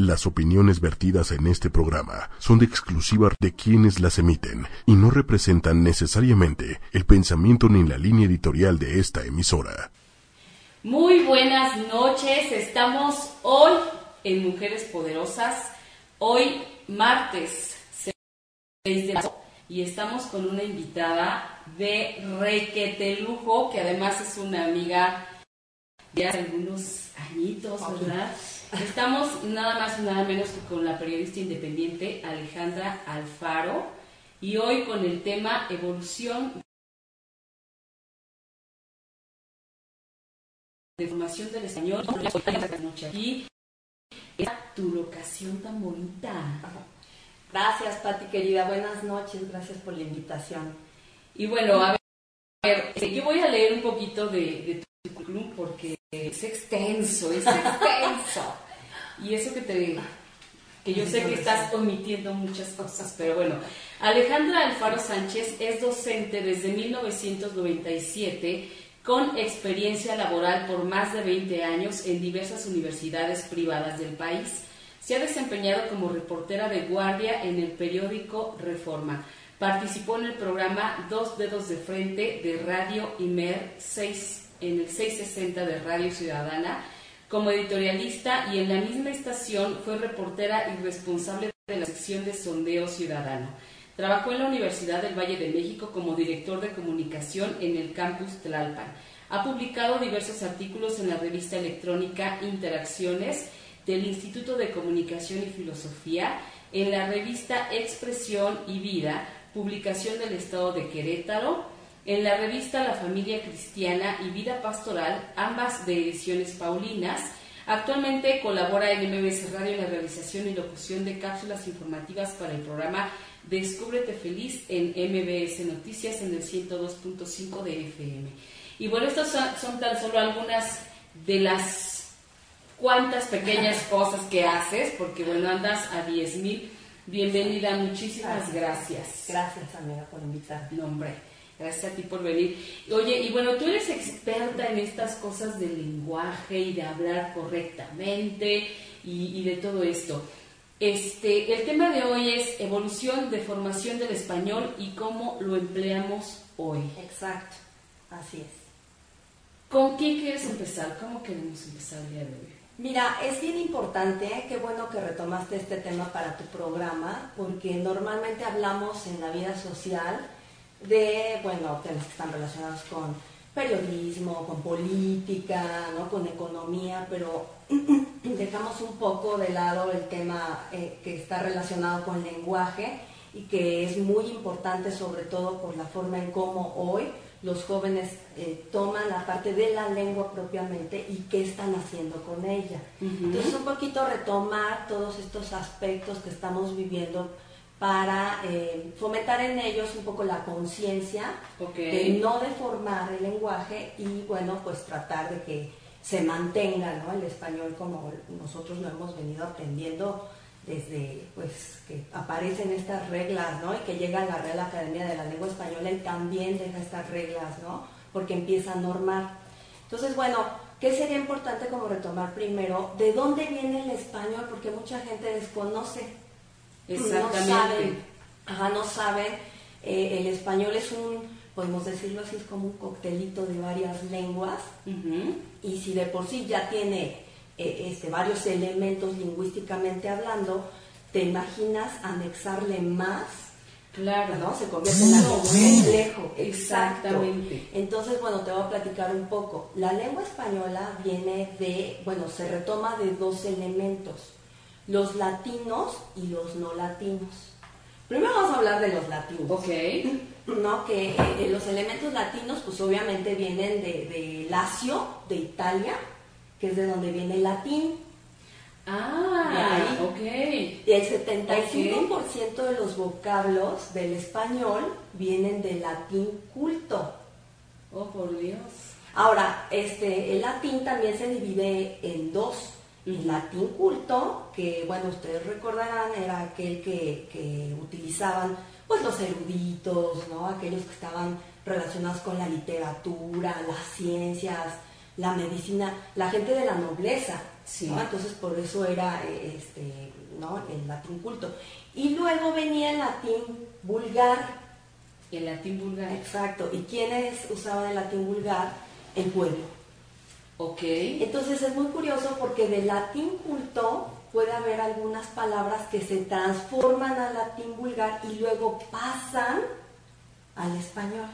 Las opiniones vertidas en este programa son de exclusiva de quienes las emiten y no representan necesariamente el pensamiento ni la línea editorial de esta emisora. Muy buenas noches, estamos hoy en Mujeres Poderosas, hoy martes 6 de marzo y estamos con una invitada de requete lujo que además es una amiga de hace algunos añitos, ¿verdad? Estamos nada más y nada menos que con la periodista independiente Alejandra Alfaro y hoy con el tema evolución de formación del español. Aquí tu locación tan bonita. Gracias, Pati querida. Buenas noches. Gracias por la invitación. Y bueno, a ver, este, yo voy a leer un poquito de, de tu currículum porque es extenso, es extenso. y eso que te que yo sé que estás omitiendo muchas cosas, pero bueno, Alejandra Alfaro Sánchez es docente desde 1997 con experiencia laboral por más de 20 años en diversas universidades privadas del país. Se ha desempeñado como reportera de guardia en el periódico Reforma. Participó en el programa Dos Dedos de Frente de Radio Imer 6 en el 660 de Radio Ciudadana como editorialista y en la misma estación fue reportera y responsable de la sección de sondeo ciudadano. Trabajó en la Universidad del Valle de México como director de comunicación en el campus Tlalpan. Ha publicado diversos artículos en la revista electrónica Interacciones del Instituto de Comunicación y Filosofía, en la revista Expresión y Vida, publicación del Estado de Querétaro, en la revista La Familia Cristiana y Vida Pastoral, ambas de ediciones Paulinas. Actualmente colabora en MBS Radio en la realización y locución de cápsulas informativas para el programa Descúbrete Feliz en MBS Noticias en el 102.5 de FM. Y bueno, estas son, tan solo algunas de las cuantas pequeñas cosas que haces, porque bueno, andas a 10.000. Bienvenida, muchísimas gracias. Gracias, amiga, por invitarme. Nombre. Gracias a ti por venir. Oye, y bueno, tú eres experta en estas cosas del lenguaje y de hablar correctamente y, de todo esto. Este, el tema de hoy es evolución de formación del español y cómo lo empleamos hoy. Exacto, así es. ¿Con quién quieres empezar? ¿Cómo queremos empezar el día de hoy? Mira, es bien importante, qué bueno que retomaste este tema para tu programa, porque normalmente hablamos en la vida social de, bueno, temas que están relacionados con periodismo, con política, ¿no? con economía, pero dejamos un poco de lado el tema eh, que está relacionado con el lenguaje y que es muy importante sobre todo por la forma en cómo hoy los jóvenes eh, toman la parte de la lengua propiamente y qué están haciendo con ella. Entonces un poquito retomar todos estos aspectos que estamos viviendo para eh, fomentar en ellos un poco la conciencia de no deformar el lenguaje y bueno, pues tratar de que se mantenga el español como nosotros lo hemos venido aprendiendo desde pues que aparecen estas reglas, ¿no? Y que llega la Real Academia de la Lengua Española y también deja estas reglas, ¿no? Porque empieza a normar. Entonces, bueno, ¿qué sería importante como retomar primero? ¿De dónde viene el español? Porque mucha gente desconoce Exactamente. No saben, ajá, no saben. Eh, el español es un, podemos decirlo así, es como un coctelito de varias lenguas. Y si de por sí ya tiene eh, este, varios elementos lingüísticamente hablando, te imaginas anexarle más. Claro. ¿no? Se convierte en algo complejo. Exactamente. Entonces, bueno, te voy a platicar un poco. La lengua española viene de, bueno, se retoma de dos elementos los latinos y los no latinos. Primero vamos a hablar de los latinos. Ok. ¿No? Que eh, los elementos latinos, pues obviamente vienen de, de Lacio, de Italia, que es de donde viene el latín. Ah, ahí. ok. Y el 75% de los vocablos del español vienen del latín culto. Oh, por Dios. Ahora, este, el latín también se divide en dos el latín culto, que bueno, ustedes recordarán, era aquel que, utilizaban pues los eruditos, ¿no? aquellos que estaban relacionados con la literatura, las ciencias, la medicina, la gente de la nobleza. Entonces por eso era eh, este, ¿no? El latín culto. Y luego venía el latín vulgar. El latín vulgar. Exacto. ¿Y quiénes usaban el latín vulgar? El pueblo. Ok. Entonces es muy curioso porque del latín culto puede haber algunas palabras que se transforman al latín vulgar y luego pasan al español.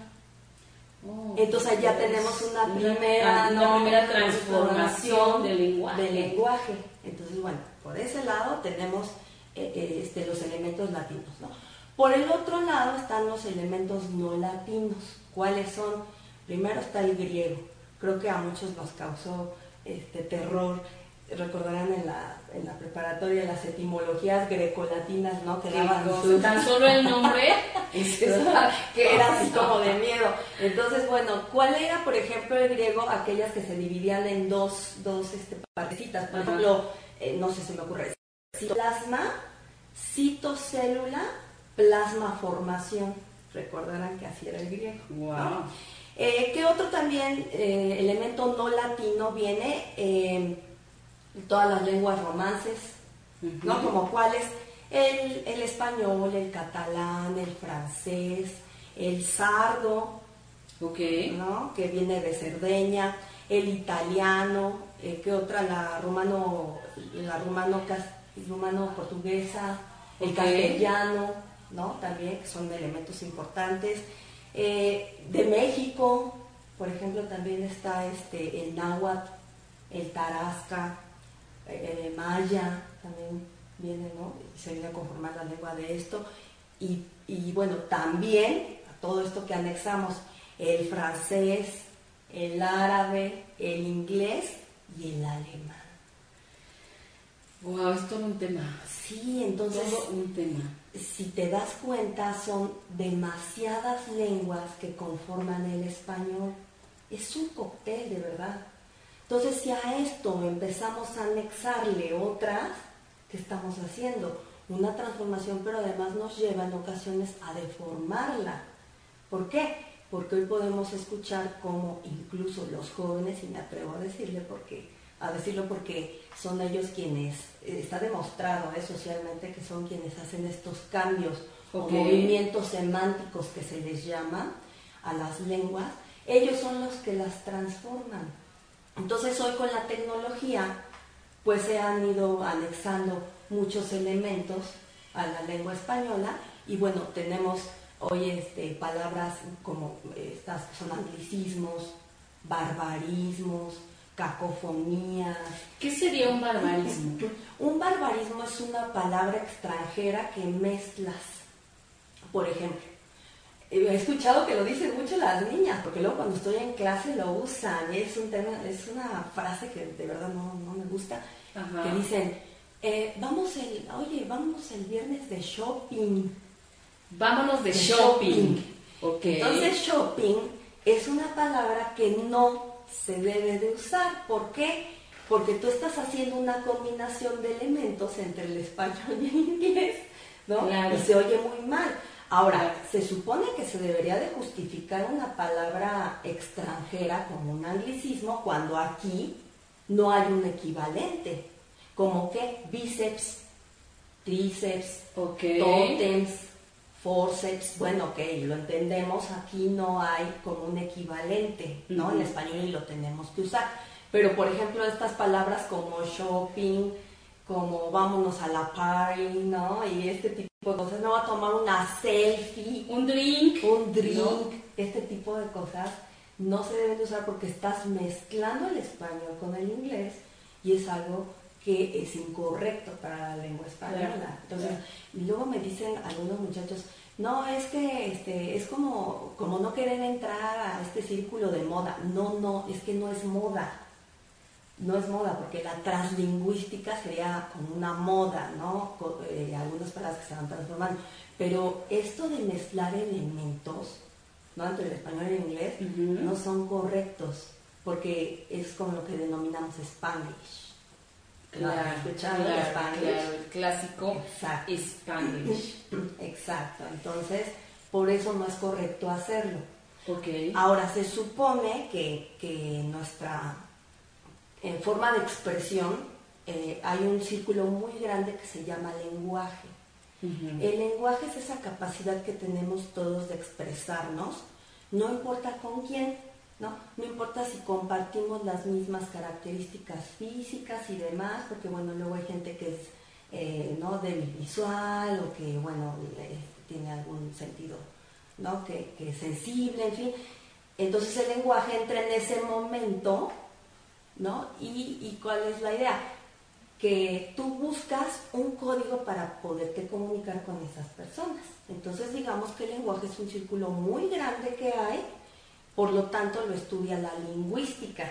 Oh, Entonces ya pues, tenemos una primera, una ¿no? primera transformación del lenguaje. del lenguaje. Entonces, bueno, por ese lado tenemos eh, eh, este, los elementos latinos. ¿no? Por el otro lado están los elementos no latinos. ¿Cuáles son? Primero está el griego. Creo que a muchos nos causó este, terror. Recordarán en la, en la preparatoria las etimologías grecolatinas, ¿no? Que daban Tan solo el nombre. que era así como de miedo. Entonces, bueno, ¿cuál era, por ejemplo, el griego? Aquellas que se dividían en dos, dos este, partecitas. Por ejemplo, eh, no sé si me ocurre, citoplasma, citocélula, plasma formación. Recordarán que así era el griego. ¿no? Eh, ¿Qué otro también eh, elemento no latino viene? Eh, todas las lenguas romances, ¿no? Como cuáles, el, el español, el catalán, el francés, el sardo, Ok. ¿no? Que viene de Cerdeña, el italiano, eh, ¿qué otra? La rumano, la rumano, cas- rumano portuguesa, el castellano, ¿no? También, que son elementos importantes. Eh, de México, por ejemplo, también está este, el náhuatl, el tarasca, eh, maya, también viene, ¿no? Se viene a conformar la lengua de esto. Y, y bueno, también a todo esto que anexamos, el francés, el árabe, el inglés y el alemán. Wow, es todo un tema. Sí, entonces, Todo un tema. Si te das cuenta, son demasiadas lenguas que conforman el español. Es un cóctel, de verdad. Entonces, si a esto empezamos a anexarle otras, ¿qué estamos haciendo? Una transformación, pero además nos lleva en ocasiones a deformarla. ¿Por qué? Porque hoy podemos escuchar cómo incluso los jóvenes, y me atrevo a decirle porque, a decirlo porque son ellos quienes, eh, está demostrado eh, socialmente que son quienes hacen estos cambios o movimientos semánticos que se les llama a las lenguas, ellos son los que las transforman. Entonces hoy con la tecnología pues se han ido anexando muchos elementos a la lengua española y bueno, tenemos hoy este, palabras como estas que son anglicismos, barbarismos, cacofonías. ¿Qué sería un barbarismo? Un barbarismo es una palabra extranjera que mezclas. Por ejemplo, he escuchado que lo dicen mucho las niñas, porque luego cuando estoy en clase lo usan, y es, un tema, es una frase que de verdad no, no me gusta, Ajá. que dicen, eh, vamos el, oye, vamos el viernes de shopping. Vámonos de De shopping. shopping. Ok. Entonces shopping es una palabra que no se debe de usar. ¿Por qué? Porque tú estás haciendo una combinación de elementos entre el español y el inglés, ¿no? Claro. Y se oye muy mal. Ahora, Claro. se supone que se debería de justificar una palabra extranjera como un anglicismo cuando aquí no hay un equivalente. Como que bíceps, tríceps, Ok. tótems, forceps, bueno, ok, lo entendemos, aquí no hay como un equivalente, ¿no? En español y lo tenemos que usar. Pero, por ejemplo, estas palabras como shopping, como vámonos a la party, ¿no? Y este tipo de cosas, no va a tomar una selfie, Un drink. un drink, ¿no? este tipo de cosas no se deben de usar porque estás mezclando el español con el inglés y es algo que es incorrecto para la lengua española. Claro, Entonces, claro. y luego me dicen algunos muchachos, no, es que este, es como, como no querer entrar a este círculo de moda. No, no, es que no es moda. No es moda, porque la translingüística sería como una moda, ¿no? Co- eh, algunas palabras que se van transformando. Pero esto de mezclar elementos, ¿no? Entre el español y el inglés, no son correctos, porque es como lo que denominamos Spanish. Claro, ¿Escuchado el claro, Spanish? claro, el clásico Exacto. Spanish. Exacto, entonces por eso no es correcto hacerlo. Ok. Ahora, se supone que, que nuestra eh, forma de expresión eh, hay un círculo muy grande que se llama lenguaje. El lenguaje es esa capacidad que tenemos todos de expresarnos, no importa con quién, ¿no? No importa si compartimos las mismas características físicas y demás, porque bueno, luego hay gente que es eh, ¿no? visual o que bueno, tiene algún sentido, ¿no? Que, que es sensible, en fin. Entonces el lenguaje entra en ese momento, ¿no? ¿Y, y cuál es la idea? que tú buscas un código para poderte comunicar con esas personas. Entonces digamos que el lenguaje es un círculo muy grande que hay, por lo tanto lo estudia la lingüística.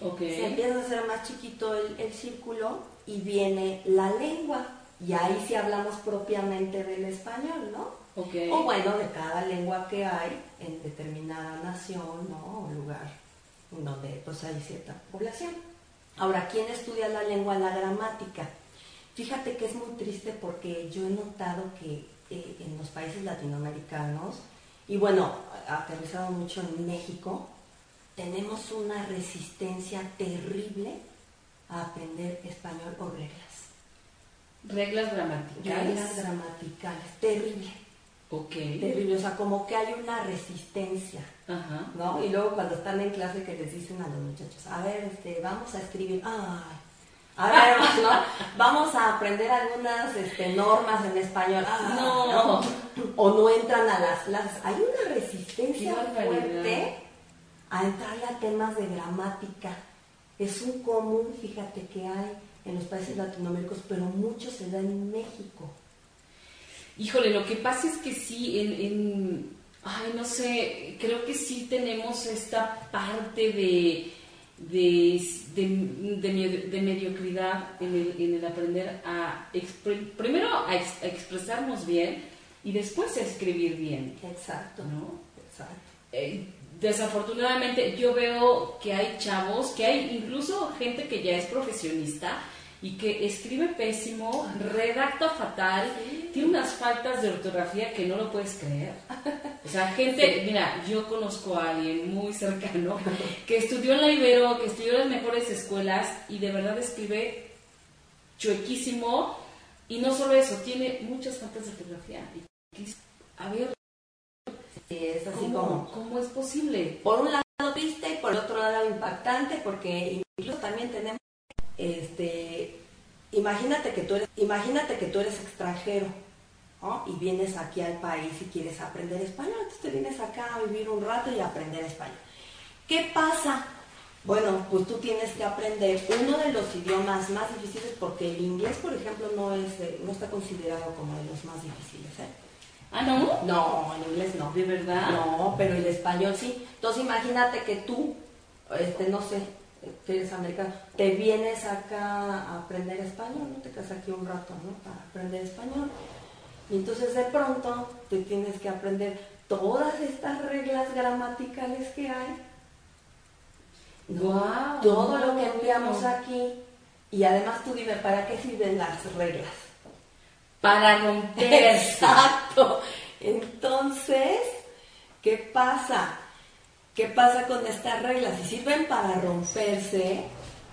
Okay. Se empieza a hacer más chiquito el, círculo y viene la lengua. Y ahí sí hablamos propiamente del español, ¿no? Okay. O bueno, de cada lengua que hay en determinada nación, ¿no? O lugar donde pues hay cierta población. Ahora, ¿quién estudia la lengua? La gramática. Fíjate que es muy triste porque yo he notado que eh, en los países latinoamericanos, y bueno, aterrizado mucho en México, tenemos una resistencia terrible a aprender español o reglas. Reglas gramaticales. Reglas gramaticales, terrible. Ok. Terrible, o sea, como que hay una resistencia. Ajá. ¿No? Y luego cuando están en clase que les dicen a los muchachos, a ver, este, vamos a escribir, ay, a ver, ¿no? Vamos a aprender algunas este, normas en español. Ah, no. O no entran a las clases. Hay una resistencia fuerte a entrarle a temas de gramática. Es un común, fíjate, que hay en los países latinoamericanos, pero mucho se da en México. Híjole, lo que pasa es que sí, en, ay, no sé, creo que sí tenemos esta parte de, de, de, mediocridad en el, en el, aprender a, primero a, expresarnos bien y después a escribir bien. Exacto. ¿no? Exacto. Eh, desafortunadamente yo veo que hay chavos, que hay incluso gente que ya es profesionista, y que escribe pésimo, redacta fatal, tiene unas faltas de ortografía que no lo puedes creer. O sea, gente, mira, yo conozco a alguien muy cercano que estudió en la Ibero, que estudió en las mejores escuelas y de verdad escribe chuequísimo y no solo eso, tiene muchas faltas de ortografía. A ver, es así ¿cómo, como... ¿cómo es posible? Por un lado triste y por el otro lado impactante porque incluso también tenemos este, imagínate que tú eres, imagínate que tú eres extranjero, Y vienes aquí al país y quieres aprender español, entonces te vienes acá a vivir un rato y aprender español. ¿Qué pasa? Bueno, pues tú tienes que aprender uno de los idiomas más difíciles porque el inglés, por ejemplo, no es no está considerado como de los más difíciles, ¿eh? ¿Ah, no? No, el inglés no. ¿De verdad? No, pero el español sí. Entonces imagínate que tú, este, no sé, que eres americano, te vienes acá a aprender español, ¿no? Te quedas aquí un rato, ¿no? Para aprender español. Y entonces de pronto te tienes que aprender todas estas reglas gramaticales que hay. Todo lo que enviamos aquí. Y además tú dime, ¿para qué sirven las reglas? Para romper. Exacto. Entonces, ¿qué pasa? ¿Qué pasa con estas reglas? Si sirven para romperse,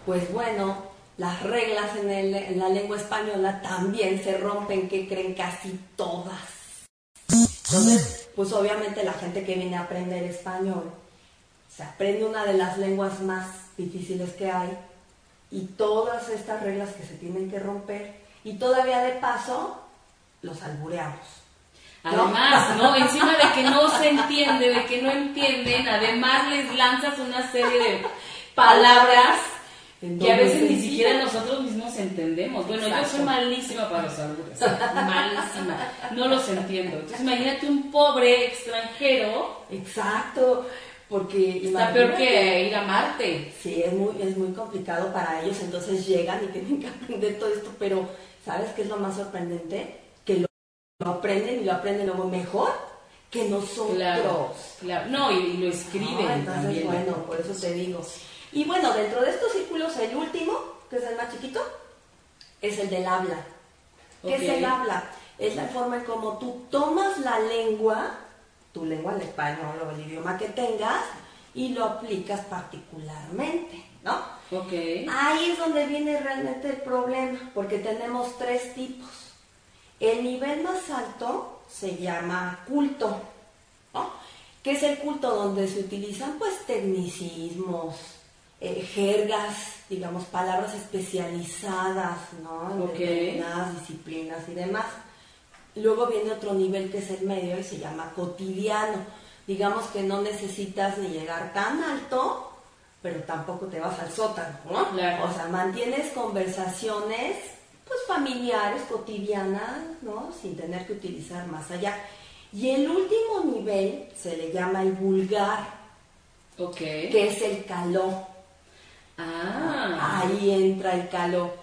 pues bueno, las reglas en, la lengua española también se rompen, que creen casi todas. Entonces, pues obviamente la gente que viene a aprender español se aprende una de las lenguas más difíciles que hay y todas estas reglas que se tienen que romper y todavía de paso los albureamos. Además, ¿no? Encima de que no se entiende, de que no entienden, además les lanzas una serie de palabras que a veces ni siquiera nosotros mismos entendemos. Bueno, yo soy malísima para los albures, malísima, no los entiendo. Entonces imagínate un pobre extranjero. Exacto, porque está peor que ir a Marte. Sí, es muy, es muy complicado para ellos, entonces llegan y tienen que aprender todo esto, pero ¿sabes qué es lo más sorprendente? Lo aprenden y lo aprenden luego mejor que nosotros. Claro, claro. No, y, lo escriben entonces, también. Bueno, por eso te digo. Y bueno, dentro de estos círculos, el último, que es el más chiquito, es el del habla. ¿Qué es el habla? Es la forma en cómo tú tomas la lengua, tu lengua, el español o el idioma que tengas, y lo aplicas particularmente, ¿no? Ok. Ahí es donde viene realmente el problema, porque tenemos tres tipos. El nivel más alto se llama culto, ¿no? que es el culto donde se utilizan pues tecnicismos, eh, jergas, digamos, palabras especializadas, ¿no? En Ok. determinadas disciplinas y demás. Luego viene otro nivel que es el medio y se llama cotidiano. Digamos que no necesitas ni llegar tan alto, pero tampoco te vas al sótano, ¿no? Claro. O sea, mantienes conversaciones pues familiares, cotidianas, ¿no? Sin tener que utilizar más allá. Y el último nivel se le llama el vulgar, Ok. que es el caló. Ah. Ahí entra el caló.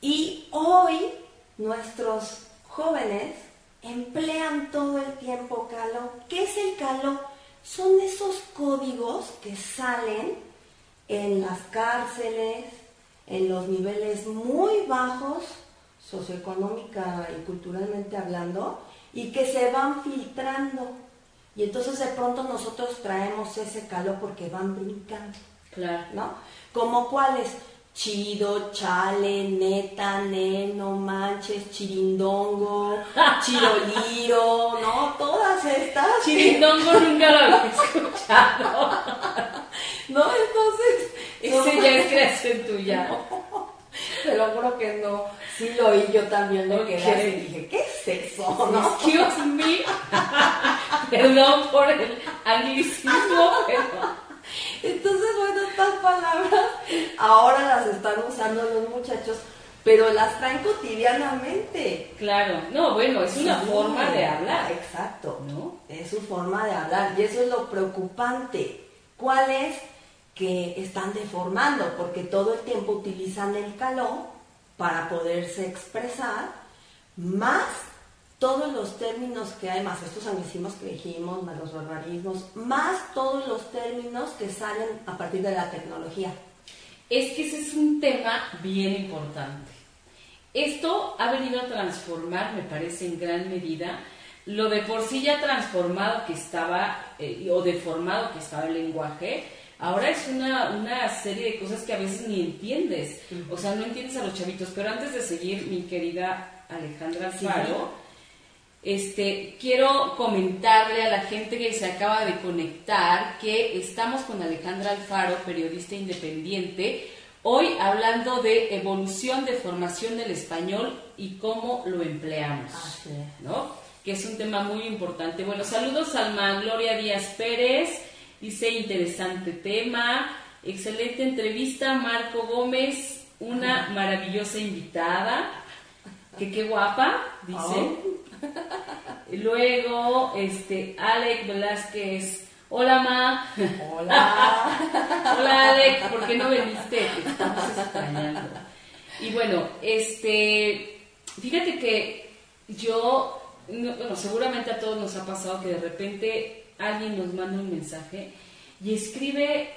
Y hoy nuestros jóvenes emplean todo el tiempo caló. ¿Qué es el caló? Son esos códigos que salen en las cárceles, en los niveles muy bajos, socioeconómica y culturalmente hablando, y que se van filtrando. Y entonces de pronto nosotros traemos ese caló porque van brincando. Claro. ¿no? Como cuáles, chido, chale, neta, neno, manches, chirindongo, chiroliro, ¿no? Todas estas. Chirindongo nunca lo había escuchado. ¿No? Entonces, Ese no, ya es creación tuya. te lo juro que no. Sí lo oí yo también, me quedé Ok. así y dije, ¿qué es eso? ¿no? Excuse me. Perdón por el anglicismo, pero. Entonces, bueno, estas palabras ahora las están usando los muchachos, pero las traen cotidianamente. Claro. No, bueno, es una Sí. forma de hablar. Exacto. ¿No? Es su forma de hablar y eso es lo preocupante. ¿Cuál es? Que están deformando porque todo el tiempo utilizan el caló para poderse expresar, más todos los términos que hay, más estos anglicismos que dijimos, más los barbarismos, más todos los términos que salen a partir de la tecnología. Es que ese es un tema bien importante. Esto ha venido a transformar, me parece, en gran medida, lo de por sí ya transformado que estaba, eh, o deformado que estaba el lenguaje, ahora es una, una serie de cosas que a veces ni entiendes. O sea, no entiendes a los chavitos. Pero antes de seguir, mi querida Alejandra Sí. Alfaro, este, quiero comentarle a la gente que se acaba de conectar que estamos con Alejandra Alfaro, periodista independiente, hoy hablando de evolución de formación del español y cómo lo empleamos. ¿no? Que es un tema muy importante. Bueno, saludos Alma Gloria Díaz Pérez, dice interesante tema, excelente entrevista, Marco Gómez, una maravillosa invitada, que qué guapa, dice. Y Luego, este, Alec Velázquez. Hola, Ma. Hola. Hola, Alec. ¿Por qué no viniste? Te estamos extrañando. Y bueno, este, fíjate que yo, no- bueno, seguramente a todos nos ha pasado que de repente alguien nos manda un mensaje y escribe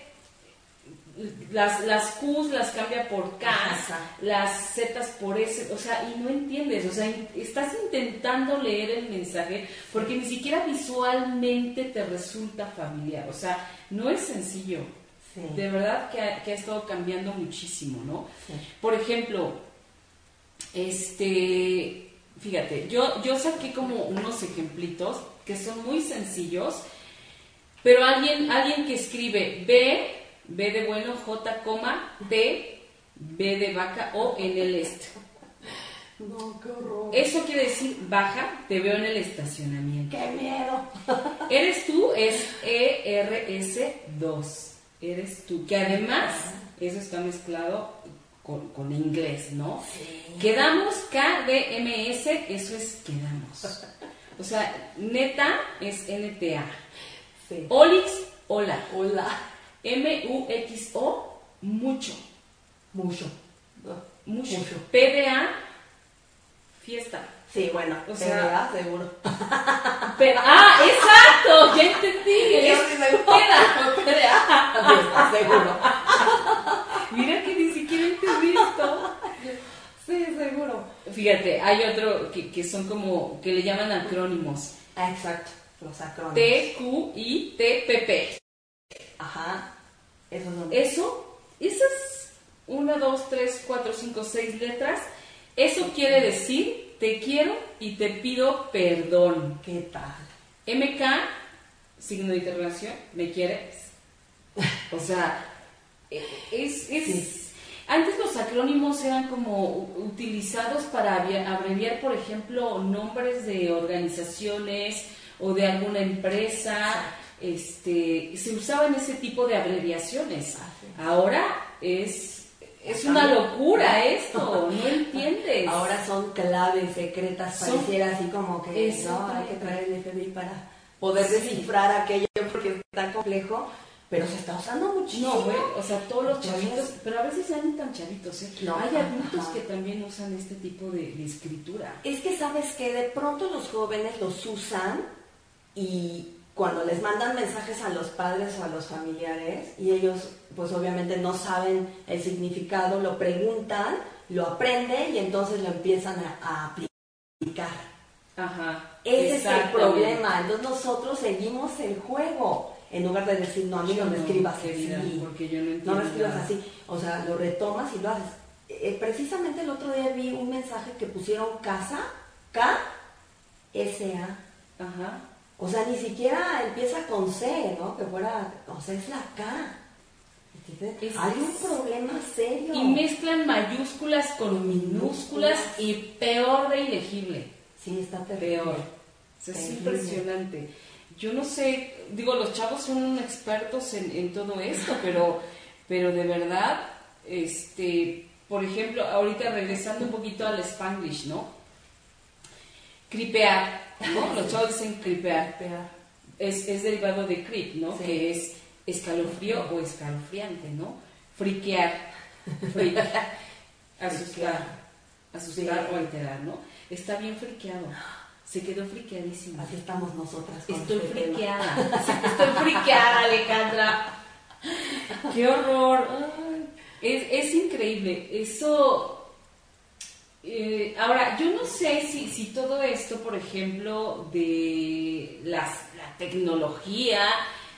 las, las Qs las cambia por Ajá. las Zs por S, o sea, y no entiendes, o sea, estás intentando leer el mensaje porque ni siquiera visualmente te resulta familiar, o sea, no es sencillo. Sí. De verdad que ha, que ha estado cambiando muchísimo, ¿no? Sí. Por ejemplo, este, fíjate, yo, yo saqué como unos ejemplitos que son muy sencillos, pero alguien, alguien que escribe B, B de bueno, J, coma, T, B de vaca o en el este. No, qué horror. Eso quiere decir baja, te veo en el estacionamiento. ¡Qué miedo! Eres tú es E ERS2. Eres tú, que además eso está mezclado con, con inglés, ¿no? Sí. Quedamos KDMS, eso es quedamos. O sea, neta es NTA. Sí. Olix, hola. Hola. MUXO, mucho. Mucho. Mucho. Mucho. PDA, fiesta. Sí, bueno, O sea- sea, seguro. Ah, exacto, ya entendí. Es peda, PDA. Seguro. Mira que ni siquiera entendí esto. Sí, seguro. Fíjate, hay otro que, que son como, que le llaman acrónimos. Ah, exacto. Los acrónimos. T, Q, I, T, P, P. Ajá. Esos son. Eso esas 1, 2, 3, 4, 5, 6 letras, eso quiere decir te quiero y te pido perdón. ¿Qué tal? MK, signo de interrogación, ¿me quieres? O sea, e, es, es antes los acrónimos eran como utilizados para abreviar, por ejemplo, nombres de organizaciones o de alguna empresa. Este, se usaban ese tipo de abreviaciones. Ahora es es una locura esto, no entiendes. Ahora son claves secretas, pareciera así como que no, hay que traer el FBI para poder descifrar aquello porque está complejo pero se está usando muchísimo. No, güey, o sea, todos los chavitos, pero a veces sean tan chavitos, ¿eh? No, Hay adultos que también usan este tipo de, escritura. Es que sabes que de pronto los jóvenes los usan y cuando les mandan mensajes a los padres o a los familiares y ellos pues obviamente no saben el significado, lo preguntan, lo aprenden y entonces lo empiezan a, aplicar. Ajá. Ese es el problema. Entonces nosotros seguimos el juego en lugar de decir, no, a mí no, me escribas así, porque yo no, no me escribas así, o sea, lo retomas y lo haces. Eh, precisamente el otro día vi un mensaje que pusieron casa, K, S, A. Ajá. O sea, ni siquiera empieza con C, ¿no? Que fuera, o sea, es la K. Hay un problema serio. Y mezclan mayúsculas con minúsculas y peor de ilegible. Sí, está terrible. Peor. es impresionante yo no sé, digo, los chavos son expertos en, todo esto, pero, pero de verdad, este, por ejemplo, ahorita regresando un poquito al spanglish, ¿no? Cripear, ¿no? Los chavos dicen cripear. Es, es derivado de creep, ¿no? Que es escalofrío o escalofriante, ¿no? Friquear, asustar, asustar o alterar, ¿no? Está bien friqueado se quedó friqueadísima. Aquí estamos nosotras. Estoy friqueada. estoy friqueada, Alejandra. Qué horror. Es, es increíble. Eso. Eh, ahora, yo no sé si, si todo esto, por ejemplo, de las, la tecnología,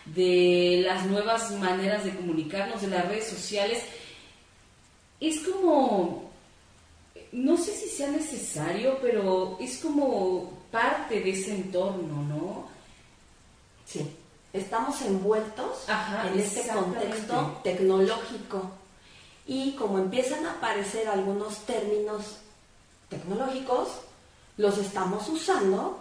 de las nuevas maneras de comunicarnos, de las redes sociales, es como no sé si sea necesario, pero es como parte de ese entorno, ¿no? Sí, estamos envueltos en este contexto tecnológico. Y como empiezan a aparecer algunos términos tecnológicos, los estamos usando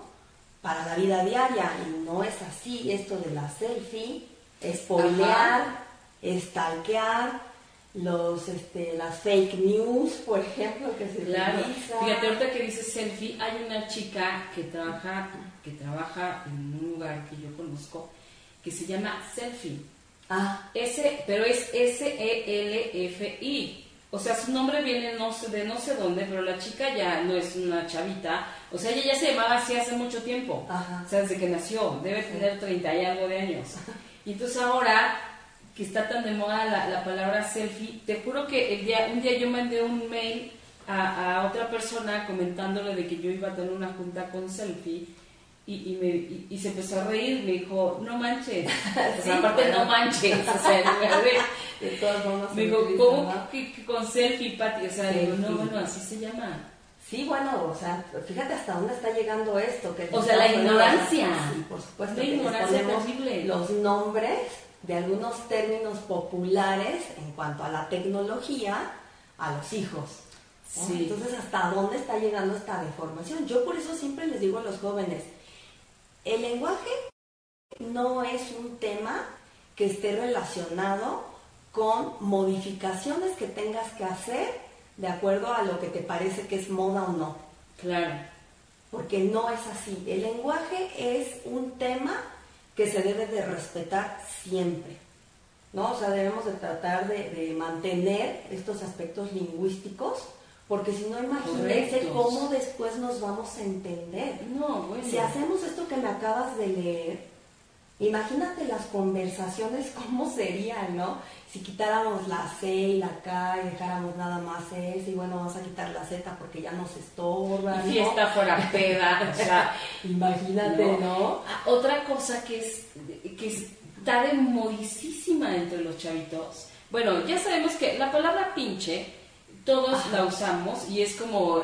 para la vida diaria. Y no es así esto de la selfie, spoilear, stalkear, los este, las fake news, por ejemplo, que se claro. Fíjate, ahorita que dices selfie, hay una chica que trabaja, que trabaja en un lugar que yo conozco que se llama Selfie. Ah. S, pero es S-E-L-F-I. O sea, su nombre viene no sé, de no sé dónde, pero la chica ya no es una chavita. O sea, ella ya se llamaba así hace mucho tiempo. O sea, desde que nació. Debe tener 30 y algo de años. Y entonces ahora que está tan de moda la, palabra selfie, te juro que el día, un día yo mandé un mail a, otra persona comentándole de que yo iba a tener una junta con selfie y, y, me, y, se empezó a reír, me dijo, no manches, o sea, aparte no manches, o sea, de todas formas. Me dijo, ¿cómo que, con selfie, Pati? O sea, digo, no, bueno, así se llama. Sí, bueno, o sea, fíjate hasta dónde está llegando esto. Que o sea, la ignorancia. Sí, por supuesto. La ignorancia posible. Los nombres de algunos términos populares en cuanto a la tecnología a los hijos. Entonces, ¿hasta dónde está llegando esta deformación? Yo por eso siempre les digo a los jóvenes, el lenguaje no es un tema que esté relacionado con modificaciones que tengas que hacer de acuerdo a lo que te parece que es moda o no. Claro. Porque no es así. El lenguaje es un tema que se debe de respetar siempre. ¿no? O sea, debemos de tratar de, mantener estos aspectos lingüísticos, porque si no, imagínense cómo después nos vamos a entender. No, Si hacemos esto que me acabas de leer, imagínate las conversaciones, cómo serían, ¿no? Si quitáramos la C y la K y dejáramos nada más S, y bueno, vamos a quitar la Z porque ya nos estorba. Y fiesta fuera peda, o sea, imagínate, ¿no? Ah, otra cosa que es, que está de modicísima entre los chavitos, Bueno, ya sabemos que la palabra pinche todos la usamos y es como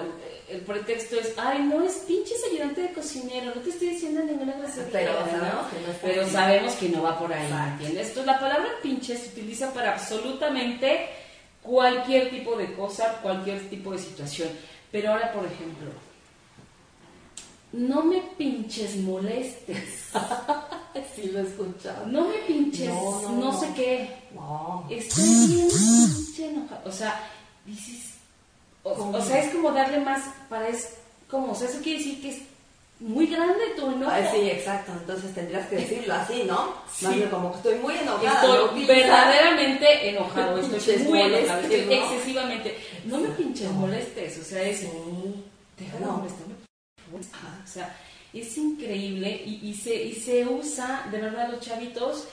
el pretexto es, ay, no es pinche ayudante de cocinero, no te estoy diciendo ninguna grosería. Pero sabemos que no Pero sabemos que no va por ahí, ¿entiendes? Entonces la palabra pinche se utiliza para absolutamente cualquier tipo de cosa, cualquier tipo de situación. Pero ahora, por ejemplo, no me pinches molestes. sí, lo he escuchado. No me pinches, no, no, sé qué. Estoy bien pinche enojado. O sea, dices, o, sea, es como darle más, para es como, o sea, eso quiere decir que es muy grande tu enojo. Ah, sí, exacto, entonces tendrías que decirlo así, ¿no? Sí. Más bien como que estoy muy enojada. Estoy verdaderamente enojado, estoy muy enojado, estoy excesivamente. No me pinches molestes, o sea, es... Sí. Déjame no. molestarme. O sea, es increíble y, y, se, y se usa, de verdad, los chavitos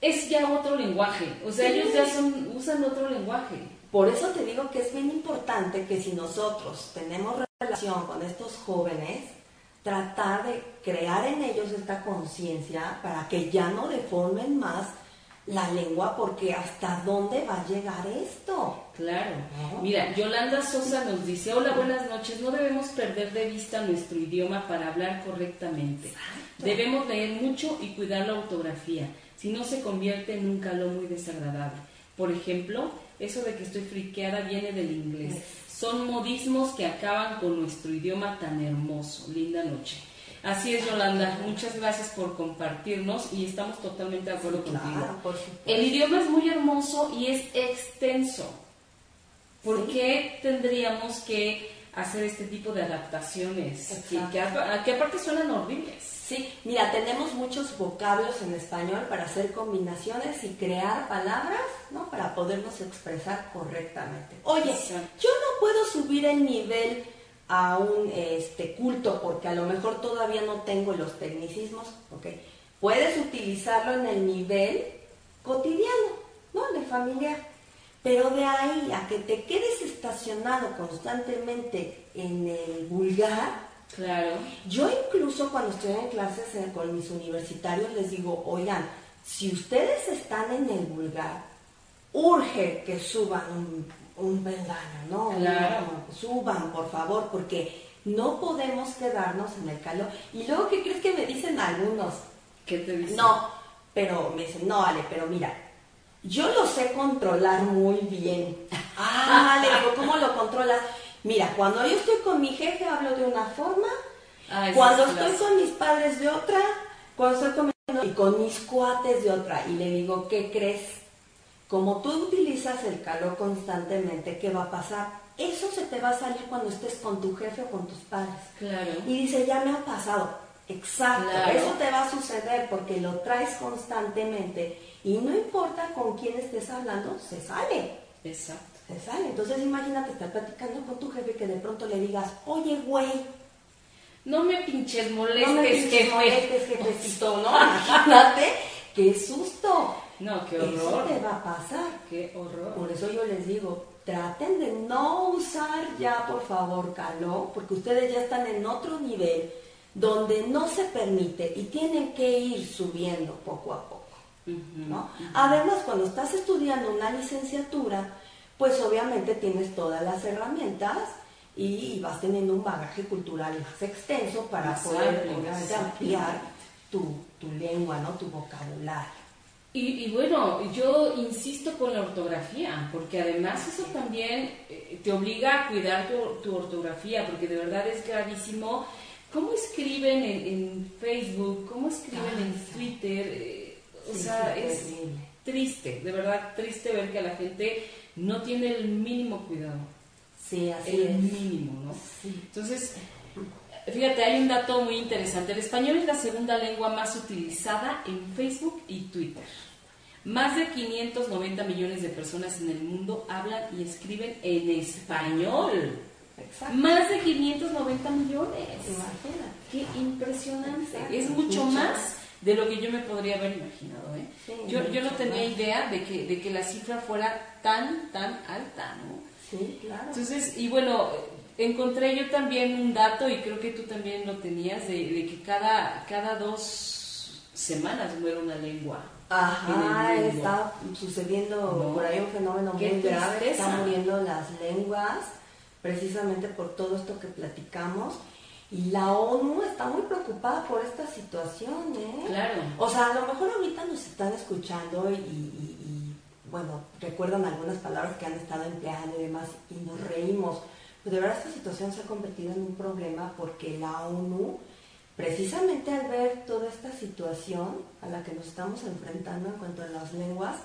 es ya otro lenguaje. O sea, ellos ya son, usan otro lenguaje. Por eso te digo que es bien importante que si nosotros tenemos relación con estos jóvenes, tratar de crear en ellos esta conciencia para que ya no deformen más la lengua, porque hasta dónde va a llegar esto. Claro. Mira, Yolanda Sosa nos dice, hola, buenas noches, no debemos perder de vista nuestro idioma para hablar correctamente. Debemos leer mucho y cuidar la ortografía, si no se convierte en un calor muy desagradable. Por ejemplo, eso de que estoy friqueada viene del inglés. Son modismos que acaban con nuestro idioma tan hermoso. Linda noche. Así es, Yolanda. Muchas gracias por compartirnos y estamos totalmente de acuerdo contigo. El idioma es muy hermoso y es extenso. ¿Por qué tendríamos que hacer este tipo de adaptaciones? Que, que, aparte suenan horribles. Sí, mira, tenemos muchos vocablos en español para hacer combinaciones y crear palabras, ¿no? Para podernos expresar correctamente. Oye, yo no puedo subir el nivel a un este, culto porque a lo mejor todavía no tengo los tecnicismos, ¿ok? Puedes utilizarlo en el nivel cotidiano, ¿no? De familiar. Pero de ahí a que te quedes estacionado constantemente en el vulgar, Claro. Yo incluso cuando estoy en clases con mis universitarios les digo, oigan, si ustedes están en el vulgar, urge que suban un, un ¿no? Claro. suban, por favor, porque no podemos quedarnos en el calor. Y luego, ¿qué crees que me dicen algunos? ¿Qué te dicen? No, pero me dicen, no, Ale, pero mira, yo lo sé controlar muy bien. Ah, le digo, ¿cómo lo controlas? Mira, cuando yo estoy con mi jefe hablo de una forma, cuando estoy con mis padres de otra, cuando estoy con y con mis cuates de otra. Y le digo, ¿qué crees? Como tú utilizas el calor constantemente, ¿qué va a pasar? Eso se te va a salir cuando estés con tu jefe o con tus padres. Claro. Y dice, ya me ha pasado. Exacto, eso te va a suceder porque lo traes constantemente y no importa con quién estés hablando, se sale. Exacto te sale. Entonces imagínate estar platicando con tu jefe que de pronto le digas, oye, güey. No me pinches molestes, no me pinches molestes, jefecito, ¿no? Imagínate, qué susto. No, qué horror. Eso te va a pasar. Qué horror. Por eso yo les digo, traten de no usar ya, por favor, calor, porque ustedes ya están en otro nivel donde no se permite y tienen que ir subiendo poco a poco. ¿no? Además, cuando estás estudiando una licenciatura, pues obviamente tienes todas las herramientas y vas teniendo un bagaje cultural más extenso para poder ampliar tu, lengua, ¿no? tu vocabulario. Y, bueno, yo insisto con la ortografía, porque además eso también eh, te obliga a cuidar tu, ortografía, porque de verdad es gravísimo. ¿Cómo escriben en, Facebook? ¿Cómo escriben en Twitter? Eh, o sea, es triste, de verdad triste ver que a la gente no tiene el mínimo cuidado. Sí, así el mínimo, ¿no? Entonces, fíjate, hay un dato muy interesante. El español es la segunda lengua más utilizada en Facebook y Twitter. Más de 590 millones de personas en el mundo hablan y escriben en español. Exacto. Más de 590 millones. Imagina. Qué impresionante. es mucho, más de lo que yo me podría haber imaginado. ¿eh? yo, yo no tenía idea de que, de que la cifra fuera tan, tan alta, ¿no? Sí, claro. Entonces, y bueno, encontré yo también un dato, y creo que tú también lo tenías, de, de que cada, cada dos semanas muere una lengua. Ajá, está sucediendo por ahí un fenómeno muy grave, están muriendo las lenguas, precisamente por todo esto que platicamos. Y la ONU está muy preocupada por esta situación, ¿eh? Claro. O sea, a lo mejor ahorita nos están escuchando y, bueno, recuerdan algunas palabras que han estado empleando y demás, y nos reímos. Pero de verdad esta situación se ha convertido en un problema porque la ONU precisamente al ver toda esta situación a la que nos estamos enfrentando en cuanto a las lenguas,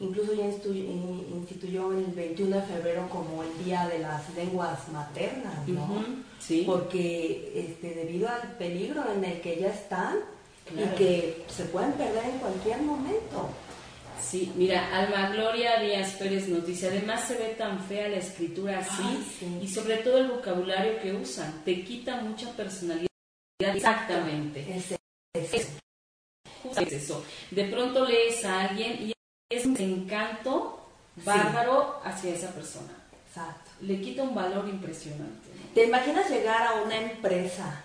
incluso ya instituyó el 21 de febrero como el Día de las Lenguas Maternas, ¿no? sí. Porque este, debido al peligro en el que ya están y que se pueden perder en cualquier momento. Sí, mira, Alma Gloria Díaz Pérez nos dice, además se ve tan fea la escritura así y sobre todo el vocabulario que usan, te quita mucha personalidad Exactamente. Es, eso. De pronto lees a alguien y es un encanto bárbaro hacia esa persona. Exacto. Le quita un valor impresionante. ¿Te imaginas llegar a una empresa?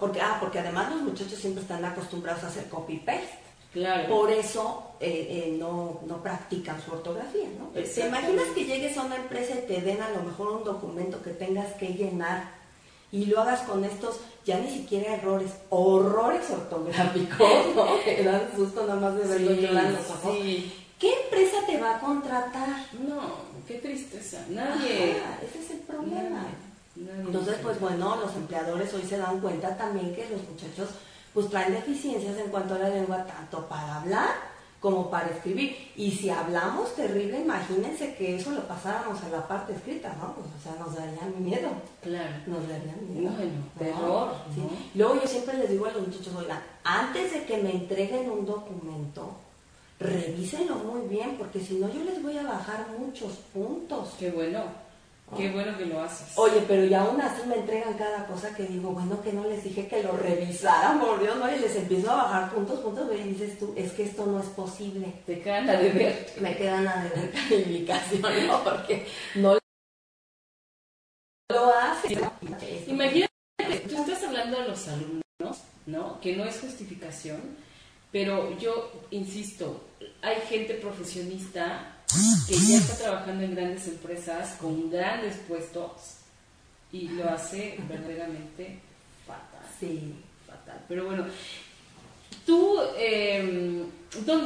Porque, ah, porque además los muchachos siempre están acostumbrados a hacer copy-paste. Claro. Por eso eh, eh, no, no, practican su ortografía, ¿no? ¿Te imaginas que llegues a una empresa y te den a lo mejor un documento que tengas que llenar y lo hagas con estos, ya ni siquiera errores, horrores ortográficos, ¿no? que dan susto nada más de verlo sí, los ojos. ¿Qué empresa te va a contratar? No, qué tristeza, nadie. ese es el problema. Entonces, pues bueno, los empleadores hoy se dan cuenta también que los muchachos pues traen deficiencias en cuanto a la lengua, tanto para hablar como para escribir. Y si hablamos terrible, imagínense que eso lo pasáramos a la parte escrita, ¿no? Pues, o sea, nos daría miedo. Claro. Nos daría miedo. Bueno, terror. Luego yo siempre les digo a los muchachos, oigan, antes de que me entreguen un documento, revísenlo muy bien, porque si no yo les voy a bajar muchos puntos. Qué bueno. Qué bueno que lo haces. Oye, pero y aún así me entregan cada cosa que digo, bueno, que no les dije que lo revisaran, por Dios, no, y les empiezo a bajar puntos, puntos, y dices tú, es que esto no es posible. Te quedan a deber. Me quedan a deber calificación, ¿no? Porque no lo haces. Imagínate, tú estás hablando de los alumnos, ¿no? Que no es justificación, pero yo insisto, hay gente profesionista que ya está trabajando en grandes empresas con grandes puestos y lo hace verdaderamente fatal. Sí. Fatal. Pero bueno, tú, eh,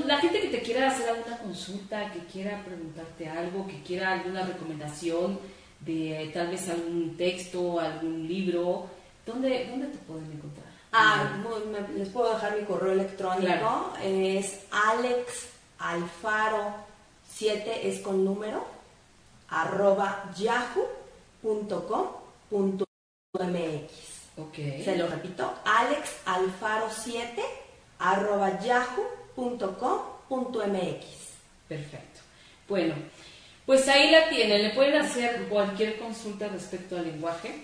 la gente que te quiera hacer alguna consulta, que quiera preguntarte algo, que quiera alguna recomendación de tal vez algún texto, algún libro, ¿dónde, dónde te pueden encontrar? Ah, les puedo dejar mi correo electrónico. Es Alex Alfaro 7 es con número, arroba yahoo.com.mx. Okay. Se lo repito, alexalfaro7 arroba yahoo.com.mx. Perfecto. Bueno, pues ahí la tienen. Le pueden hacer cualquier consulta respecto al lenguaje.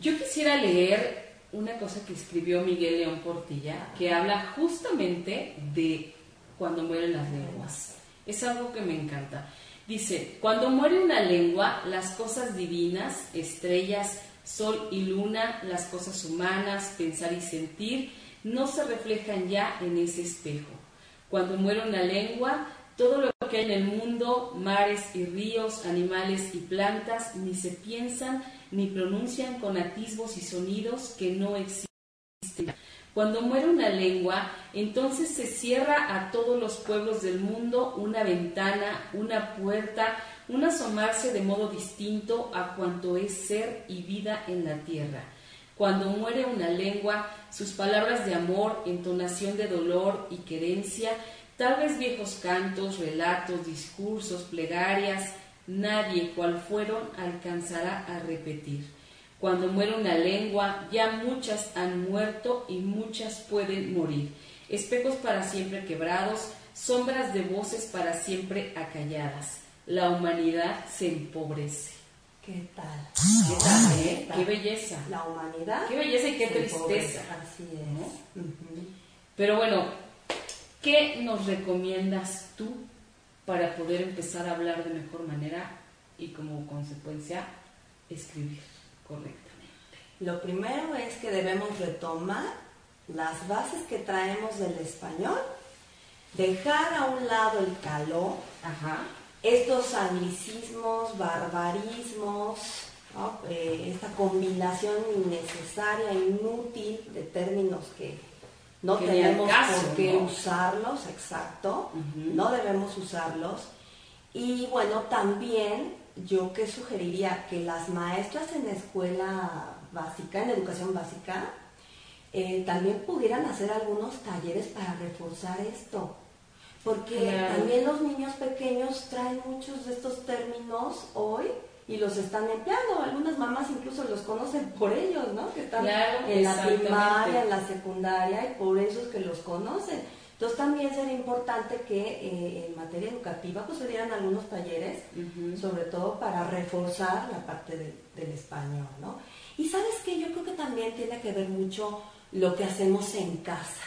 Yo quisiera leer una cosa que escribió Miguel León Portilla, que habla justamente de cuando mueren las lenguas. Es algo que me encanta. Dice, cuando muere una lengua, las cosas divinas, estrellas, sol y luna, las cosas humanas, pensar y sentir, no se reflejan ya en ese espejo. Cuando muere una lengua, todo lo que hay en el mundo, mares y ríos, animales y plantas, ni se piensan ni pronuncian con atisbos y sonidos que no existen. Cuando muere una lengua, entonces se cierra a todos los pueblos del mundo una ventana, una puerta, un asomarse de modo distinto a cuanto es ser y vida en la tierra. Cuando muere una lengua, sus palabras de amor, entonación de dolor y querencia, tal vez viejos cantos, relatos, discursos, plegarias, nadie cual fueron alcanzará a repetir. Cuando muere una lengua, ya muchas han muerto y muchas pueden morir. Espejos para siempre quebrados, sombras de voces para siempre acalladas. La humanidad se empobrece. ¿Qué tal? ¿Qué tal, eh? Qué belleza. La humanidad. Qué belleza y qué tristeza. Así es. Pero bueno, ¿qué nos recomiendas tú para poder empezar a hablar de mejor manera y como consecuencia escribir? Correctamente. Lo primero es que debemos retomar las bases que traemos del español dejar a un lado el calor, estos anglicismos, barbarismos, eh, esta combinación innecesaria, inútil de términos que no tenemos por qué usarlos, exacto, no debemos usarlos. Y bueno, también yo que sugeriría que las maestras en escuela básica, en educación básica, eh, también pudieran hacer algunos talleres para reforzar esto. Porque también los niños pequeños traen muchos de estos términos hoy y los están empleando. Algunas mamás incluso los conocen por ellos, ¿no? Que están en la primaria, en la secundaria y por eso es que los conocen. Entonces también sería importante que eh, en materia educativa pues se dieran algunos talleres, sobre todo para reforzar la parte del español, ¿no? Y sabes que yo creo que también tiene que ver mucho lo que hacemos en casa.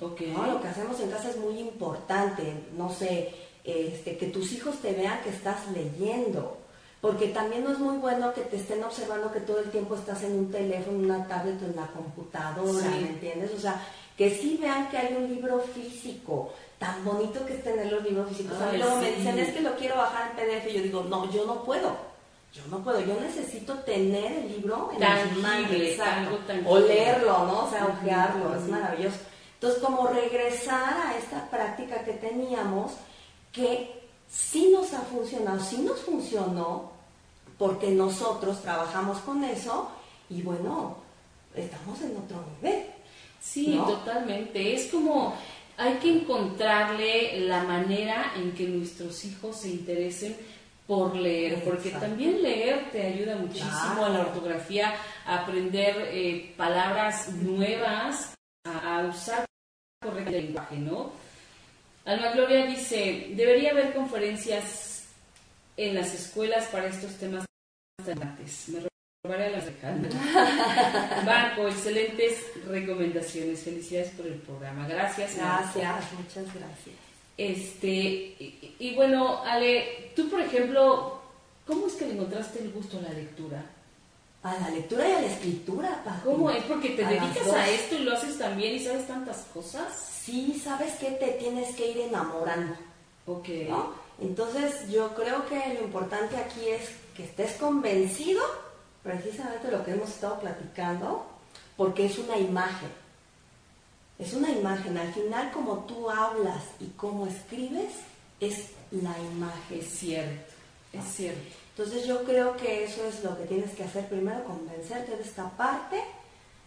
Okay. Lo que hacemos en casa es muy importante, no sé, este, que tus hijos te vean que estás leyendo, porque también no es muy bueno que te estén observando que todo el tiempo estás en un teléfono, una tablet o en la computadora, ¿me entiendes? O sea, que sí vean que hay un libro físico, tan bonito que es tener los libros físicos. a mí luego me dicen, es que lo quiero bajar en PDF, y yo digo, no, yo no puedo. Yo no puedo, yo necesito tener el libro en mis manos, o leerlo, ¿no? O sea, ojearlo, es maravilloso. Entonces, como regresar a esta práctica que teníamos, que sí nos ha funcionado, sí nos funcionó, porque nosotros trabajamos con eso y bueno, estamos en otro nivel. Sí, totalmente. Es como hay que encontrarle la manera en que nuestros hijos se interesen por leer, porque también leer te ayuda muchísimo a la ortografía, a aprender eh, palabras nuevas, a, a usar correctamente el lenguaje, ¿no? Alma Gloria dice, debería haber conferencias en las escuelas para estos temas Me robaré a las Marco, excelentes recomendaciones. Felicidades por el programa. Gracias. Gracias, muchas gracias. Este, y, bueno, Ale, tú por ejemplo, ¿cómo es que le encontraste el gusto a la lectura? A la lectura y a la escritura, ¿Cómo es? Porque te dedicas a esto y lo haces también y sabes tantas cosas sí sabes que te tienes que ir enamorando. Ok. Entonces yo creo que lo importante aquí es que estés convencido, precisamente lo que hemos estado platicando, porque es una imagen. Es una imagen. Al final, como tú hablas y cómo escribes, es la imagen. Es cierto, es cierto. Entonces yo creo que eso es lo que tienes que hacer primero, convencerte de esta parte.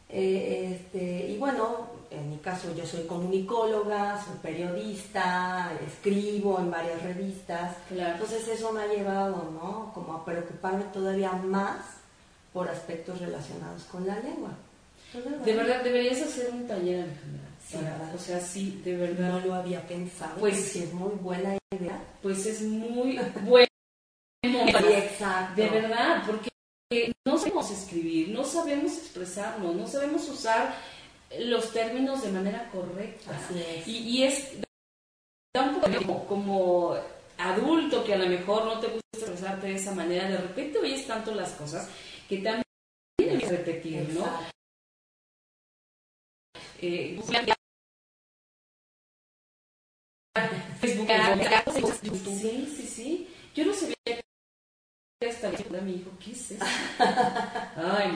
Eh, este, y bueno, en mi caso yo soy comunicóloga, soy periodista, escribo en varias revistas, entonces eso me ha llevado, ¿no? Como a preocuparme todavía más por aspectos relacionados con la lengua. de verdad, deberías hacer un taller, Alejandra. o sea, sí, de verdad. No lo había pensado. Pues es muy buena idea. Pues es muy buena. exacto. De verdad, porque no sabemos escribir, no sabemos expresarnos, no sabemos usar los términos de manera correcta. Y, es un poco como, adulto que a lo mejor no te gusta expresarte de esa manera, de repente oyes tanto las cosas que también debes repetir, ¿no? Eh, sí, sí, sí. Yo no sabía mi hijo, ¿qué es eso? Ay,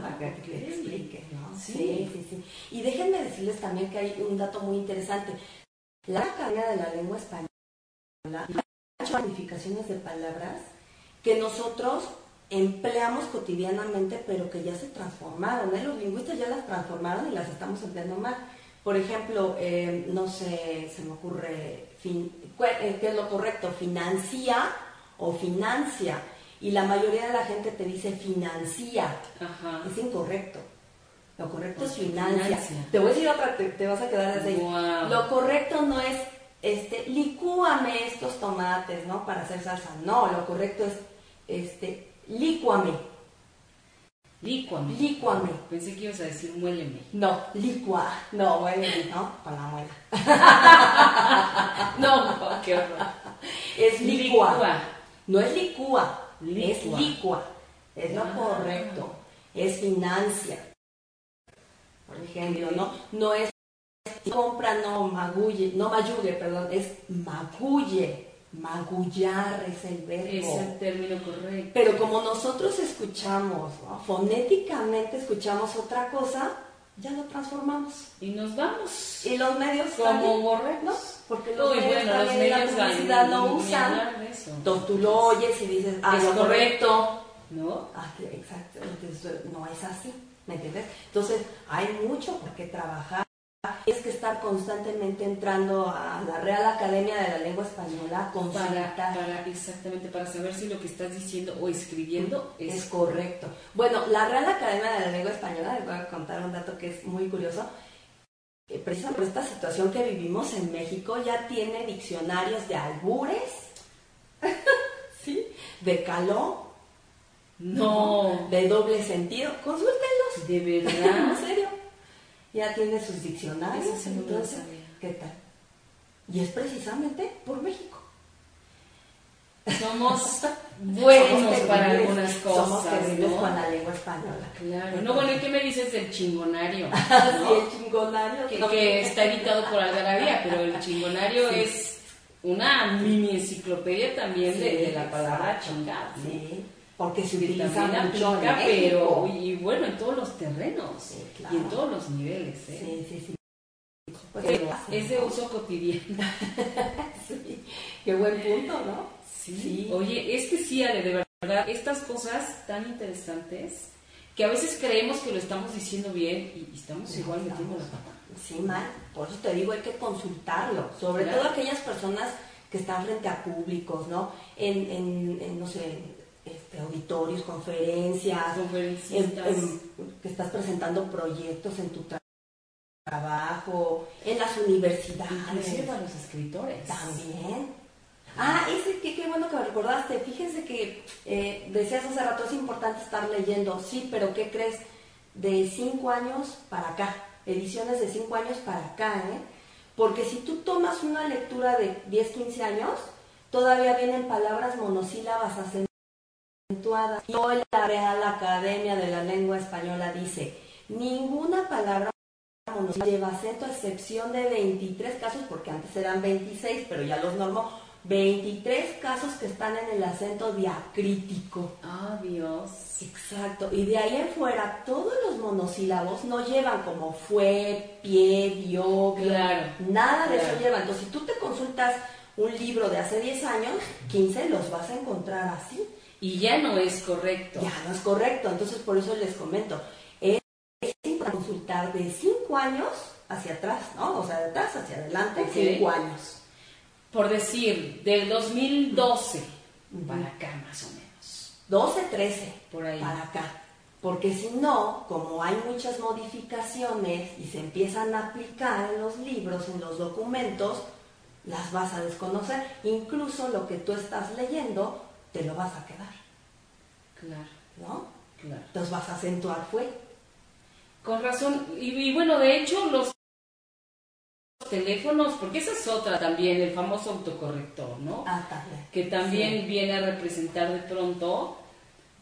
para que te explique, ¿no? Sí. sí, sí, Y déjenme decirles también que hay un dato muy interesante. La Academia de la Lengua Española ha hecho modificaciones de palabras que nosotros empleamos cotidianamente, pero que ya se transformaron. ¿eh? Los lingüistas ya las transformaron y las estamos empleando mal. Por ejemplo, eh, no sé, se me ocurre, fin, eh, ¿qué es lo correcto? Financia o financia y la mayoría de la gente te dice financia. Es incorrecto. Lo correcto es financia. Te voy a decir otra, te, vas a quedar así. Lo correcto no es, este, licúame estos tomates, ¿no? Para hacer salsa. No, lo correcto es, este, lícuame. Lícuame. Lícuame. Pensé que ibas a decir muéleme. No, licua. No, muéleme, ¿no? Con la muela. no, qué horror. Es licua. No es licua es licua, es lo ah. correcto, es financia. Por ejemplo, ¿no? No es compra no magulle, no mayugue, perdón, es magulle. Magullar es el verbo. Es el término correcto. Pero como nosotros escuchamos, ¿no? fonéticamente escuchamos otra cosa, ya lo transformamos. Y nos vamos. Y los medios Como borregos. ¿no? Porque los Uy, medios bueno, los también la medios publicidad lo ni usan. eso. Entonces tú lo oyes y dices, ah, es lo correcto, ¿no? Ah, exacto, entonces no es así, ¿me entiendes? Entonces hay mucho por qué trabajar. Tienes que estar constantemente entrando a la Real Academia de la Lengua Española, Para, para, exactamente, para saber si lo que estás diciendo o escribiendo es, Es correcto. Bueno, la Real Academia de la Lengua Española, les voy a contar un dato que es muy curioso. Eh, Precisamente por esta situación que vivimos en México, ya tiene diccionarios de albures, ¿sí? de caló, No, de doble sentido. Consúltenlos. de ¿En verdad. serio? Ya tiene sus diccionarios. Eso sí entonces. ¿qué tal? Y es precisamente por México. Somos buenos Somos para algunas Somos cosas, terribles ¿no? con la lengua española. Claro. No, bueno, ¿y qué me dices del chingonario? Así ¿no? el chingonario. que, no. que está editado por Algarabía, pero el chingonario es una mini enciclopedia también de, Sí, de la palabra. ¿no? Sí, porque se utiliza mucho en aplica, pero México. y bueno, en todos los terrenos Sí, claro. y en todos los niveles. ¿eh? Sí, sí, sí. Pues Es- de uso cotidiano. Sí, qué buen punto, ¿no? Sí. Oye, es que sí, Ale, de verdad, estas cosas tan interesantes que a veces creemos que lo estamos diciendo bien y, estamos No, igual metiendo la pata. Sí, mal. Por eso te digo, hay que consultarlo. Sobre Claro. todo aquellas personas que están frente a públicos, ¿no? En, en, en, no sé, este, auditorios, conferencias, en- Conferencistas. en- que estás presentando proyectos en tu tra- trabajo, en las universidades. Inclusive para los escritores. También. Ah, ese, qué, qué bueno que me recordaste. Fíjense que eh, decías hace rato, es importante estar leyendo. Sí, pero ¿qué crees? De cinco años para acá, ediciones de cinco años para acá, ¿eh? Porque si tú tomas una lectura de 10, 15 años, todavía vienen palabras monosílabas acentuadas. Y hoy la Real Academia de la Lengua Española dice, ninguna palabra monosílaba lleva acento a excepción de 23 casos, porque antes eran 26, pero ya los normó. 23 casos que están en el acento diacrítico. Ah, Dios. Exacto. Y de ahí en fuera, todos los monosílabos no llevan como fue, pie, dio. Claro. Nada de Claro. eso llevan. Entonces, si tú te consultas un libro de hace 10 años, 15 los vas a encontrar así. Y ya no es correcto. Ya no es correcto. Entonces, por eso les comento. Es es importante consultar de 5 años hacia atrás, ¿no? O sea, de atrás hacia adelante, Ok. 5 años. Por decir, del 2012 Ujú. para acá más o menos. 12, 13 Por ahí. para acá. Porque si no, como hay muchas modificaciones y se empiezan a aplicar en los libros, en los documentos, las vas a desconocer. Incluso lo que tú estás leyendo, te lo vas a quedar, Claro, ¿no? claro. Entonces vas a acentuar fue. Con razón. Y, y bueno, de hecho, los teléfonos, porque esa es otra también, el famoso autocorrector, ¿no? Ah, también. que también viene a representar de pronto,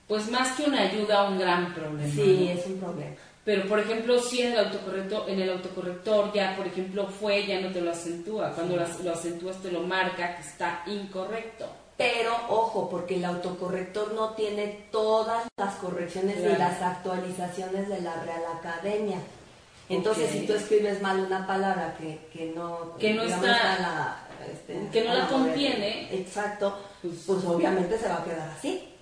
pues más que una ayuda, un gran problema. Sí, ¿no? es un problema. Pero por ejemplo, si en el autocorrector, en el autocorrector ya, por ejemplo, fue, ya no te lo acentúa. Cuando las- lo acentúas te lo marca que está incorrecto. Pero ojo, porque el autocorrector no tiene todas las correcciones Claro. ni las actualizaciones de la Real Academia. Entonces, si tú escribes mal una palabra que, que no, Que no digamos, está- la, este, que no la contiene, Exacto, pues- pues, obviamente se va a quedar así.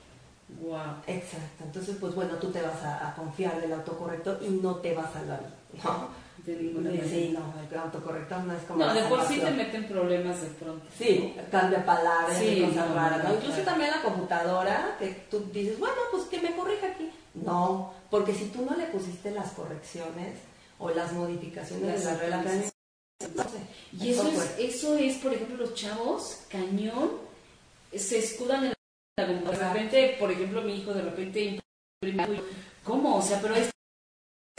Wow. Exacto. Entonces, pues bueno, tú te vas a, a confiar del autocorrector y no te vas a salvar. ¿no? De ninguna Sí, manera. sí, no, el autocorrector no es como. No, de por sí te meten problemas de pronto. Sí, cambia palabras Sí, y cosas no, raras, no, ¿no? Incluso también la computadora, que tú dices, bueno, pues que me corrija aquí. No, porque si tú no le pusiste las correcciones o las modificaciones Las de la regla actualizaciones. no sé, Y eso es, eso es, por ejemplo, los chavos, cañón, se escudan en la computadora. De repente, por ejemplo, mi hijo de repente imprime ¿Cómo? O sea, pero esto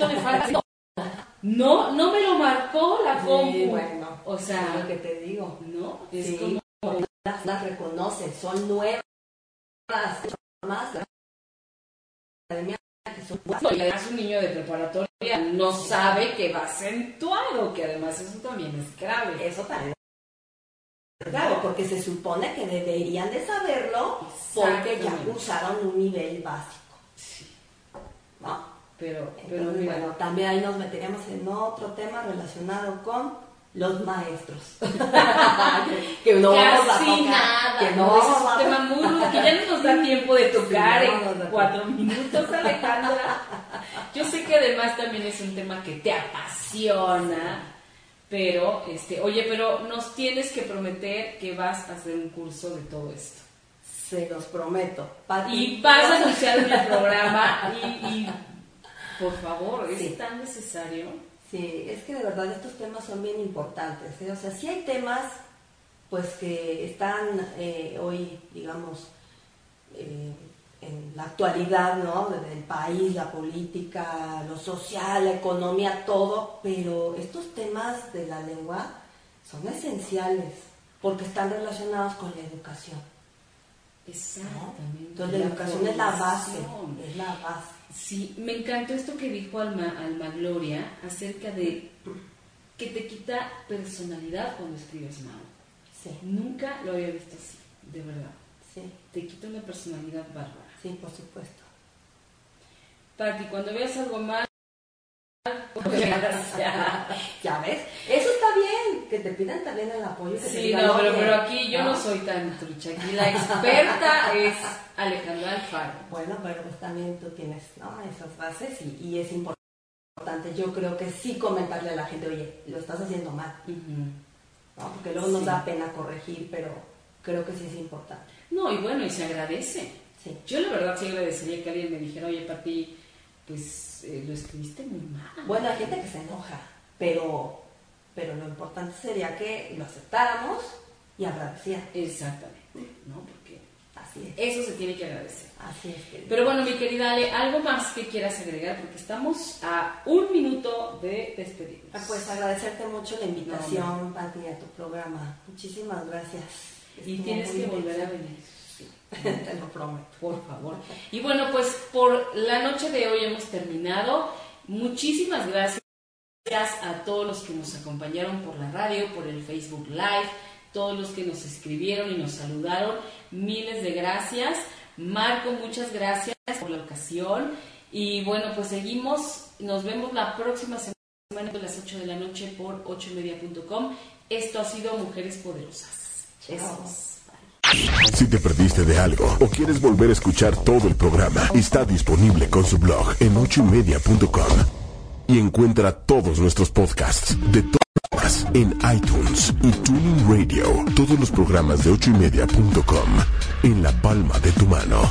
me falta. No, no me lo marcó la Sí, compu. bueno, O es sea, lo que te digo. ¿no? Es Sí, como... las, las reconoce, son nuevas, más academia que y además un niño de preparatoria no sabe que va acentuado, que además eso también es grave. Eso también. Claro, porque se supone que deberían de saberlo porque ya usaron un nivel básico. Sí. Pero, pero Entonces, mira, bueno, también ahí nos meteríamos en otro tema relacionado con los maestros. que no vamos a casi tocar, nada. que no, es un tema muy que ya no nos da tiempo de tocar Sí, no en cuatro minutos, Alejandra. Yo sé que además también es un tema que te apasiona, pero, este, oye, pero nos tienes que prometer que vas a hacer un curso de todo esto. Se los prometo. Pati, Y vas a anunciar en el programa y, y, por favor, es Sí. tan necesario. Sí, es que de verdad estos temas son bien importantes. ¿eh? O sea, sí hay temas pues que están eh, hoy, digamos, eh, en la actualidad, ¿no? Del país, la política, lo social, la economía, todo, pero estos temas de la lengua son esenciales porque están relacionados con la educación. ¿no? Exactamente. Entonces la educación es la base, es la base. Sí, me encantó esto que dijo Alma, Alma Gloria acerca de que te quita personalidad cuando escribes mal. Sí, Nunca lo había visto así, de verdad. sí, Te quita una personalidad bárbara. sí, por supuesto. Pati, cuando veas algo mal, ya. Ves, eso está bien, que te pidan también el apoyo. Que Sí, digan, no, pero, pero aquí yo no soy tan trucha. Aquí la experta es Alejandra Alfaro. Bueno, pero pues también tú tienes ¿no? esas bases y, y es importante. Yo creo que sí comentarle a la gente, oye, lo estás haciendo mal, ¿no? porque luego nos Sí. da pena corregir, pero creo que sí es importante. No, y bueno, y se agradece. Sí, Yo la verdad sí agradecería que alguien me dijera, oye, Pati, pues eh, lo escribiste muy mal. bueno, hay gente que se enoja, pero, pero lo importante sería que lo aceptáramos y agradeciera. Exactamente, ¿no? Porque Así es, eso se tiene que agradecer. así es. Pero bueno, mi querida Ale, ¿algo más que quieras agregar? Porque estamos a un minuto de despedirnos. Ah, Pues agradecerte mucho la invitación, Pati, a tu programa. Muchísimas gracias. y Estuvo tienes que volver a venir. Te lo prometo. Por favor. Y bueno, pues por la noche de hoy hemos terminado. Muchísimas gracias a todos los que nos acompañaron por la radio, por el Facebook Live, todos los que nos escribieron y nos saludaron. Miles de gracias. Marco, muchas gracias por la ocasión. Y bueno, pues seguimos. Nos vemos la próxima semana a las 8 de la noche por 8media.com. Esto ha sido Mujeres Poderosas. Chao. Besos. Si te perdiste de algo o quieres volver a escuchar todo el programa, está disponible con su blog en ochoymedia.com. Y encuentra todos nuestros podcasts de todas en iTunes y Tuning Radio. Todos los programas de ochoymedia.com en la palma de tu mano.